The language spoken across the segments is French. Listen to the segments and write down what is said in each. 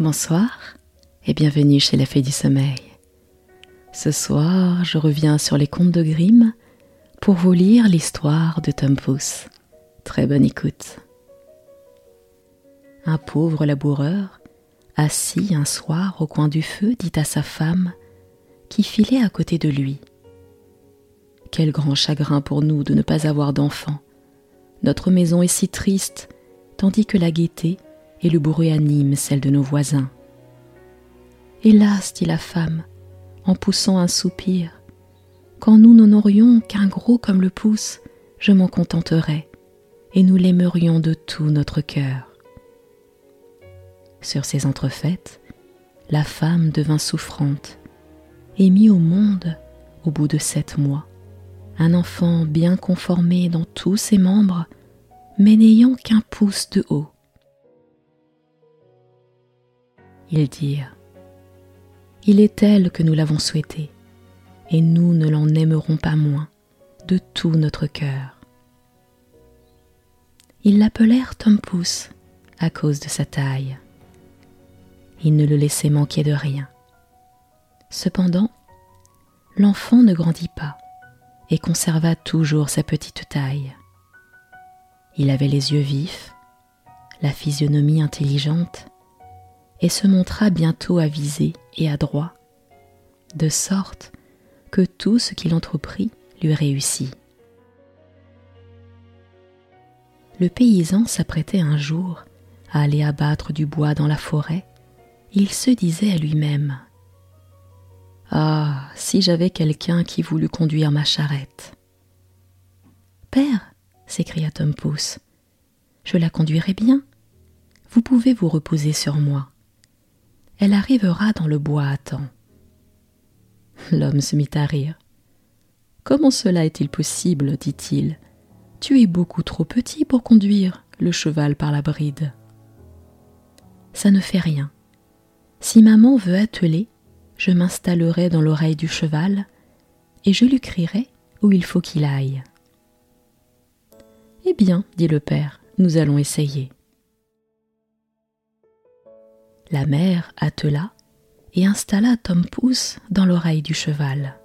Bonsoir et bienvenue chez la Fée du Sommeil. Ce soir, je reviens sur les contes de Grimm pour vous lire l'histoire de Tom. Très bonne écoute. Un pauvre laboureur, assis un soir au coin du feu, dit à sa femme, qui filait à côté de lui Quel grand chagrin pour nous de ne pas avoir d'enfants. Notre maison est si triste, tandis que la gaieté et le bruit animent celle de nos voisins. Hélas, dit la femme, en poussant un soupir, quand nous n'en aurions qu'un gros comme le pouce, je m'en contenterais, et nous l'aimerions de tout notre cœur. Sur ces entrefaites, la femme devint souffrante, et mit au monde, au bout de sept mois, un enfant bien conformé dans tous ses membres, mais n'ayant qu'un pouce de haut. Ils dirent Il est tel que nous l'avons souhaité, et nous ne l'en aimerons pas moins de tout notre cœur. Ils l'appelèrent Tom Pouce à cause de sa taille. Ils ne le laissaient manquer de rien. Cependant, l'enfant ne grandit pas et conserva toujours sa petite taille. Il avait les yeux vifs, la physionomie intelligente, et se montra bientôt avisé et adroit, de sorte que tout ce qu'il entreprit lui réussit. Le paysan s'apprêtait un jour à aller abattre du bois dans la forêt, il se disait à lui-même Ah, si j'avais quelqu'un qui voulût conduire ma charrette. Père, s'écria Tom Pouce, je la conduirai bien. Vous pouvez vous reposer sur moi. Elle arrivera dans le bois à temps. L'homme se mit à rire. Comment cela est-il possible dit-il. Tu es beaucoup trop petit pour conduire le cheval par la bride. Ça ne fait rien. Si maman veut atteler, je m'installerai dans l'oreille du cheval et je lui crierai où il faut qu'il aille. Eh bien, dit le père, nous allons essayer. La mère attela et installa Tom Pouce dans l'oreille du cheval.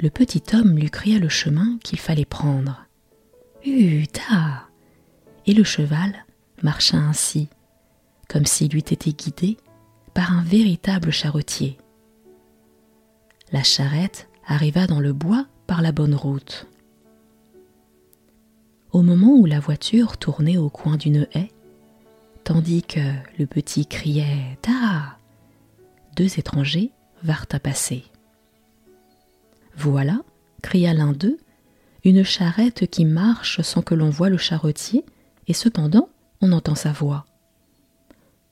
Le petit homme lui cria le chemin qu'il fallait prendre. Uta Et le cheval marcha ainsi, comme s'il eût été guidé par un véritable charretier. La charrette arriva dans le bois par la bonne route. Au moment où la voiture tournait au coin d'une haie, tandis que le petit criait Ta deux étrangers vinrent à passer. Voilà, cria l'un d'eux, une charrette qui marche sans que l'on voie le charretier, et cependant on entend sa voix.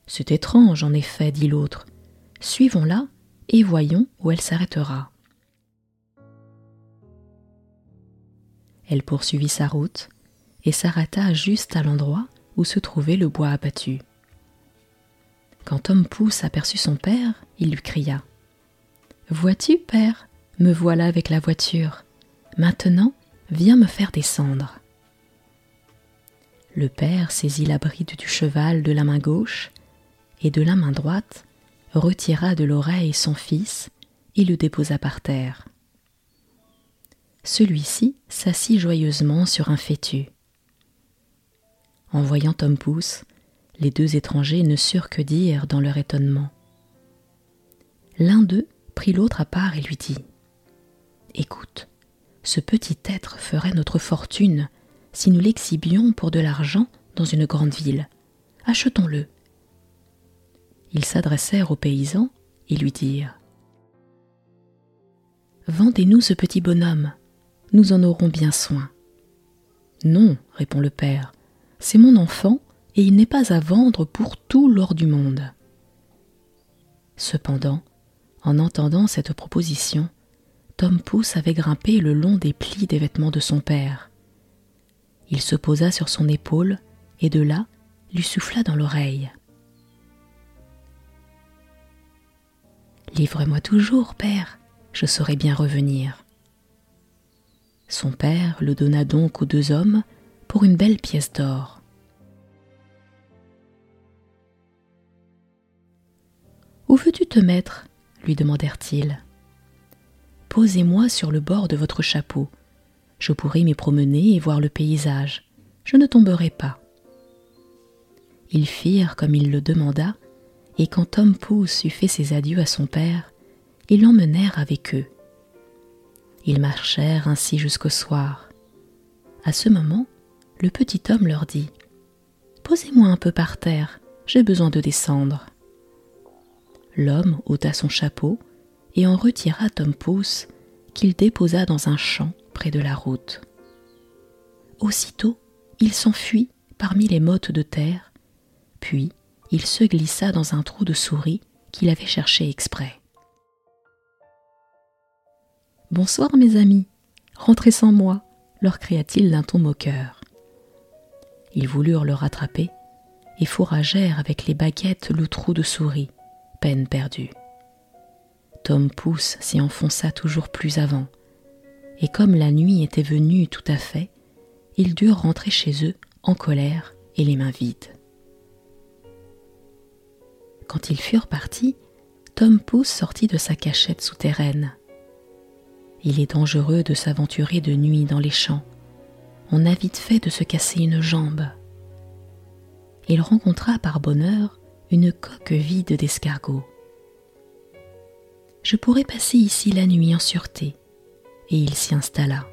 C'est étrange, en effet, dit l'autre. Suivons-la et voyons où elle s'arrêtera. Elle poursuivit sa route et s'arrêta juste à l'endroit où se trouvait le bois abattu. Quand Tom Pouce aperçut son père, il lui cria Vois-tu, père, me voilà avec la voiture. Maintenant, viens me faire descendre. Le père saisit la bride du cheval de la main gauche et de la main droite retira de l'oreille son fils et le déposa par terre. Celui-ci s'assit joyeusement sur un fétu. En voyant Tom Pouce, les deux étrangers ne surent que dire dans leur étonnement. L'un d'eux prit l'autre à part et lui dit Écoute, ce petit être ferait notre fortune si nous l'exhibions pour de l'argent dans une grande ville. Achetons-le. Ils s'adressèrent au paysan et lui dirent Vendez-nous ce petit bonhomme, nous en aurons bien soin. Non, répond le père, c'est mon enfant et il n'est pas à vendre pour tout l'or du monde. Cependant, en entendant cette proposition, Tom Pouce avait grimpé le long des plis des vêtements de son père. Il se posa sur son épaule et de là lui souffla dans l'oreille. Livre-moi toujours, père, je saurai bien revenir. Son père le donna donc aux deux hommes pour une belle pièce d'or. Où veux-tu te mettre? lui demandèrent-ils. Posez-moi sur le bord de votre chapeau. Je pourrai m'y promener et voir le paysage. Je ne tomberai pas. Ils firent comme il le demanda, et quand Tom Pouce eut fait ses adieux à son père, ils l'emmenèrent avec eux. Ils marchèrent ainsi jusqu'au soir. À ce moment, le petit homme leur dit Posez-moi un peu par terre, j'ai besoin de descendre. L'homme ôta son chapeau et en retira Tom Pouce, qu'il déposa dans un champ près de la route. Aussitôt, il s'enfuit parmi les mottes de terre, puis il se glissa dans un trou de souris qu'il avait cherché exprès. Bonsoir mes amis, rentrez sans moi, leur cria-t-il d'un ton moqueur. Ils voulurent le rattraper et fourragèrent avec les baguettes le trou de souris, peine perdue. Tom Pouce s'y enfonça toujours plus avant, et comme la nuit était venue tout à fait, ils durent rentrer chez eux en colère et les mains vides. Quand ils furent partis, Tom Pouce sortit de sa cachette souterraine. Il est dangereux de s'aventurer de nuit dans les champs. On a vite fait de se casser une jambe. Il rencontra par bonheur une coque vide d'escargots. Je pourrais passer ici la nuit en sûreté, et il s'y installa.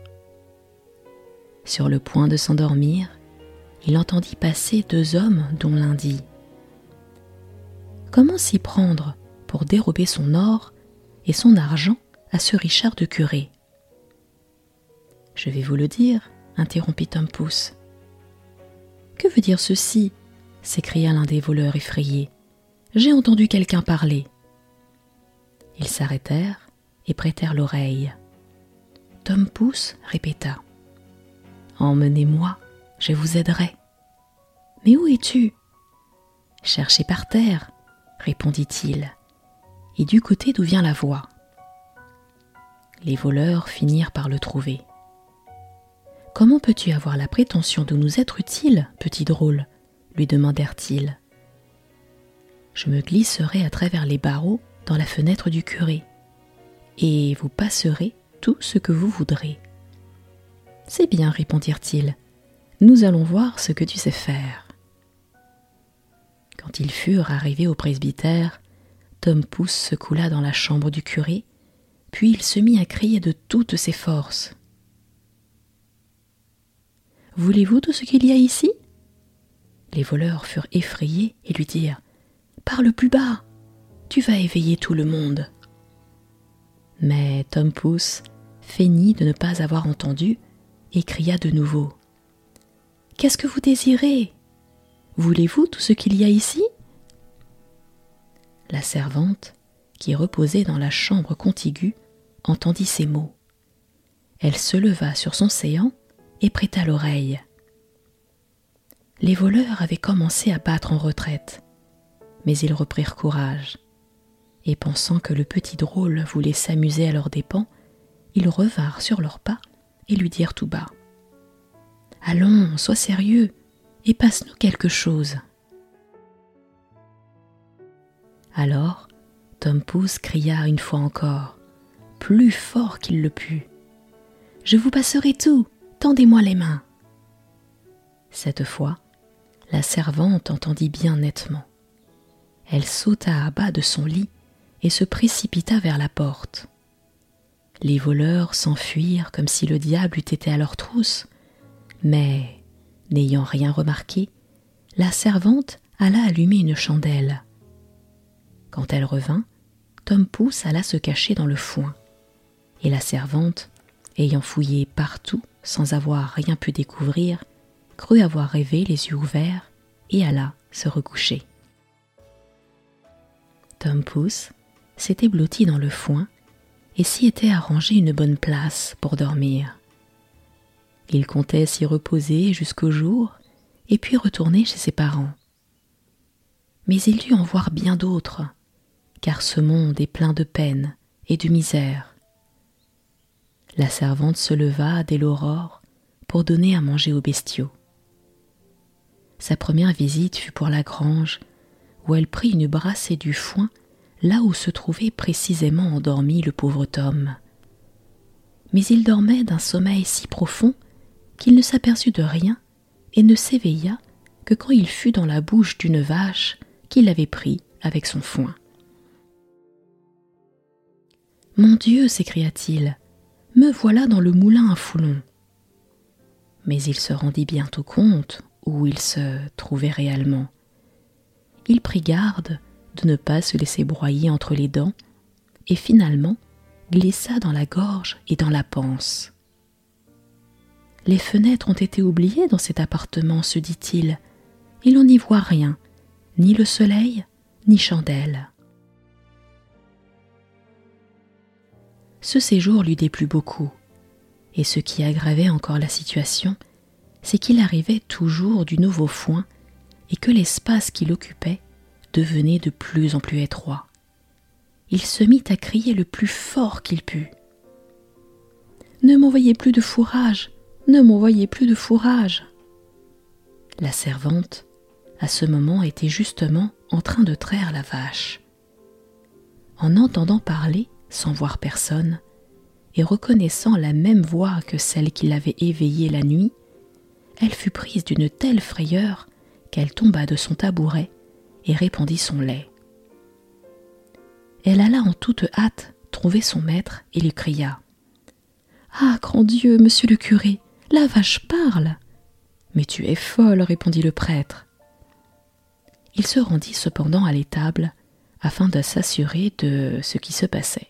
Sur le point de s'endormir, il entendit passer deux hommes dont l'un dit Comment s'y prendre pour dérober son or et son argent à ce Richard de Curé? Je vais vous le dire, interrompit Tom Pouce. Que veut dire ceci? s'écria l'un des voleurs effrayés. J'ai entendu quelqu'un parler. Ils s'arrêtèrent et prêtèrent l'oreille. Tom Pouce répéta. Emmenez-moi, je vous aiderai. Mais où es-tu? Cherchez par terre, répondit-il, et du côté d'où vient la voix. Les voleurs finirent par le trouver. Comment peux-tu avoir la prétention de nous être utile, petit drôle lui demandèrent-ils. Je me glisserai à travers les barreaux dans la fenêtre du curé, et vous passerez tout ce que vous voudrez. C'est bien, répondirent-ils. Nous allons voir ce que tu sais faire. Quand ils furent arrivés au presbytère, Tom Pouce se coula dans la chambre du curé puis il se mit à crier de toutes ses forces. Voulez-vous tout ce qu'il y a ici? Les voleurs furent effrayés et lui dirent Parle plus bas, tu vas éveiller tout le monde. Mais Tom Pouce feignit de ne pas avoir entendu et cria de nouveau Qu'est-ce que vous désirez? Voulez-vous tout ce qu'il y a ici? La servante qui reposait dans la chambre contiguë, entendit ces mots. Elle se leva sur son séant et prêta l'oreille. Les voleurs avaient commencé à battre en retraite, mais ils reprirent courage, et pensant que le petit drôle voulait s'amuser à leurs dépens, ils revinrent sur leurs pas et lui dirent tout bas. Allons, sois sérieux, et passe-nous quelque chose. Alors Tom Pouce cria une fois encore, plus fort qu'il le put. Je vous passerai tout, tendez-moi les mains. Cette fois, la servante entendit bien nettement. Elle sauta à bas de son lit et se précipita vers la porte. Les voleurs s'enfuirent comme si le diable eût été à leur trousse, mais, n'ayant rien remarqué, la servante alla allumer une chandelle. Quand elle revint, Tom Pouce alla se cacher dans le foin, et la servante, ayant fouillé partout sans avoir rien pu découvrir, crut avoir rêvé les yeux ouverts et alla se recoucher. Tom Pouce s'était blotti dans le foin et s'y était arrangé une bonne place pour dormir. Il comptait s'y reposer jusqu'au jour et puis retourner chez ses parents. Mais il dut en voir bien d'autres car ce monde est plein de peine et de misère. La servante se leva dès l'aurore pour donner à manger aux bestiaux. Sa première visite fut pour la grange, où elle prit une brassée du foin là où se trouvait précisément endormi le pauvre Tom. Mais il dormait d'un sommeil si profond qu'il ne s'aperçut de rien et ne s'éveilla que quand il fut dans la bouche d'une vache qu'il avait pris avec son foin. Mon Dieu, s'écria-t-il, me voilà dans le moulin à foulon. Mais il se rendit bientôt compte où il se trouvait réellement. Il prit garde de ne pas se laisser broyer entre les dents et finalement glissa dans la gorge et dans la panse. Les fenêtres ont été oubliées dans cet appartement, se dit-il, et l'on n'y voit rien, ni le soleil, ni chandelle. Ce séjour lui déplut beaucoup, et ce qui aggravait encore la situation, c'est qu'il arrivait toujours du nouveau foin et que l'espace qu'il occupait devenait de plus en plus étroit. Il se mit à crier le plus fort qu'il put. Ne m'envoyez plus de fourrage, ne m'envoyez plus de fourrage. La servante, à ce moment, était justement en train de traire la vache. En entendant parler, sans voir personne, et reconnaissant la même voix que celle qui l'avait éveillée la nuit, elle fut prise d'une telle frayeur qu'elle tomba de son tabouret et répandit son lait. Elle alla en toute hâte trouver son maître et lui cria Ah, grand Dieu, monsieur le curé, la vache parle Mais tu es folle, répondit le prêtre. Il se rendit cependant à l'étable afin de s'assurer de ce qui se passait.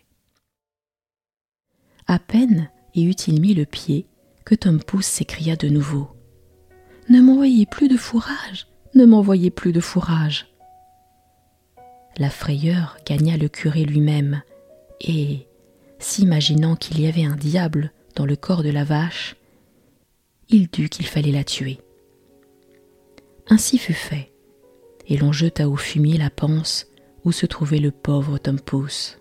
À peine y eut-il mis le pied que Tom Pouce s'écria de nouveau. Ne m'envoyez plus de fourrage, ne m'envoyez plus de fourrage. La frayeur gagna le curé lui-même, et, s'imaginant qu'il y avait un diable dans le corps de la vache, il dut qu'il fallait la tuer. Ainsi fut fait, et l'on jeta au fumier la panse où se trouvait le pauvre Tom Pouce.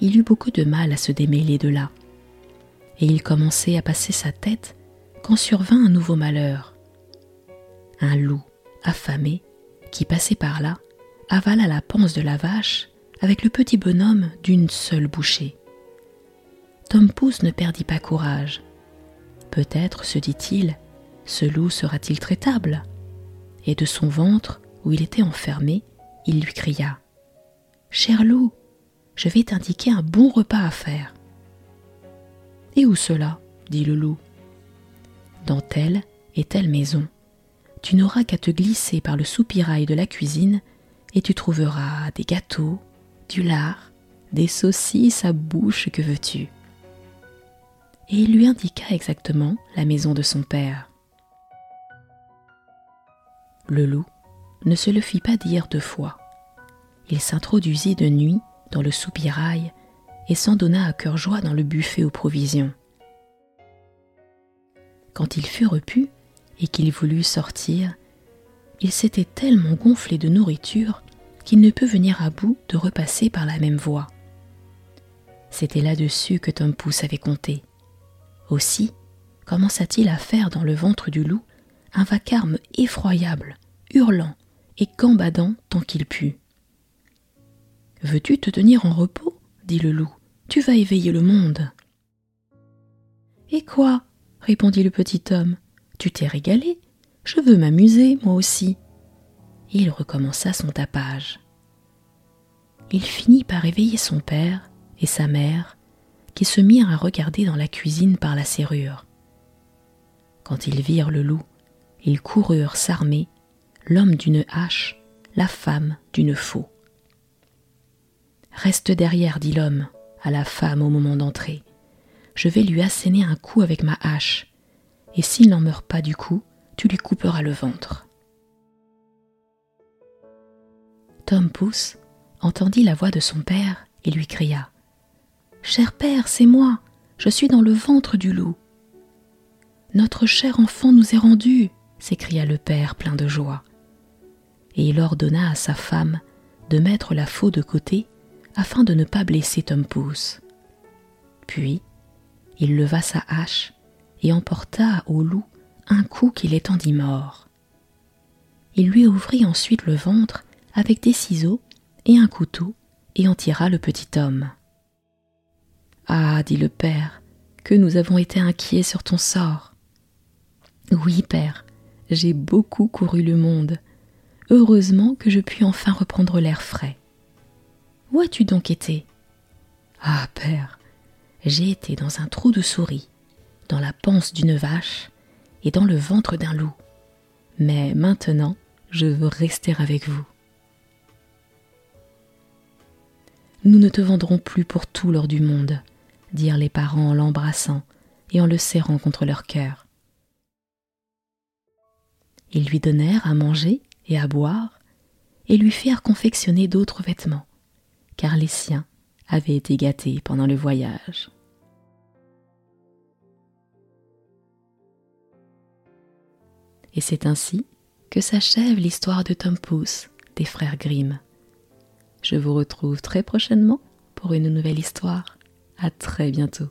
Il eut beaucoup de mal à se démêler de là, et il commençait à passer sa tête quand survint un nouveau malheur. Un loup affamé qui passait par là avala la panse de la vache avec le petit bonhomme d'une seule bouchée. Tom Pouce ne perdit pas courage. Peut-être, se dit-il, ce loup sera-t-il traitable Et de son ventre, où il était enfermé, il lui cria Cher loup, je vais t'indiquer un bon repas à faire. Et où cela? dit le loup. Dans telle et telle maison, tu n'auras qu'à te glisser par le soupirail de la cuisine et tu trouveras des gâteaux, du lard, des saucisses à bouche que veux-tu? Et il lui indiqua exactement la maison de son père. Le loup ne se le fit pas dire deux fois. Il s'introduisit de nuit dans le soupirail et s'en donna à cœur joie dans le buffet aux provisions. Quand il fut repu et qu'il voulut sortir, il s'était tellement gonflé de nourriture qu'il ne peut venir à bout de repasser par la même voie. C'était là-dessus que Tom Pouce avait compté. Aussi commença-t-il à faire dans le ventre du loup un vacarme effroyable, hurlant et gambadant tant qu'il put. Veux-tu te tenir en repos? dit le loup. Tu vas éveiller le monde. Et quoi? répondit le petit homme. Tu t'es régalé? Je veux m'amuser, moi aussi. Et il recommença son tapage. Il finit par éveiller son père et sa mère, qui se mirent à regarder dans la cuisine par la serrure. Quand ils virent le loup, ils coururent s'armer, l'homme d'une hache, la femme d'une faux. Reste derrière, dit l'homme à la femme au moment d'entrer. Je vais lui asséner un coup avec ma hache, et s'il n'en meurt pas du coup, tu lui couperas le ventre. Tom Pouce entendit la voix de son père et lui cria Cher père, c'est moi, je suis dans le ventre du loup. Notre cher enfant nous est rendu, s'écria le père plein de joie. Et il ordonna à sa femme de mettre la faux de côté afin de ne pas blesser Tom Pouce. Puis, il leva sa hache et emporta au loup un coup qui l'étendit mort. Il lui ouvrit ensuite le ventre avec des ciseaux et un couteau et en tira le petit homme. Ah, dit le père, que nous avons été inquiets sur ton sort. Oui, père, j'ai beaucoup couru le monde. Heureusement que je puis enfin reprendre l'air frais. Où as-tu donc été? Ah, père, j'ai été dans un trou de souris, dans la panse d'une vache et dans le ventre d'un loup. Mais maintenant, je veux rester avec vous. Nous ne te vendrons plus pour tout l'or du monde, dirent les parents en l'embrassant et en le serrant contre leur cœur. Ils lui donnèrent à manger et à boire, et lui firent confectionner d'autres vêtements, car les siens avaient été gâtés pendant le voyage. Et c'est ainsi que s'achève l'histoire de Tom Pouce des frères Grimm. Je vous retrouve très prochainement pour une nouvelle histoire. À très bientôt.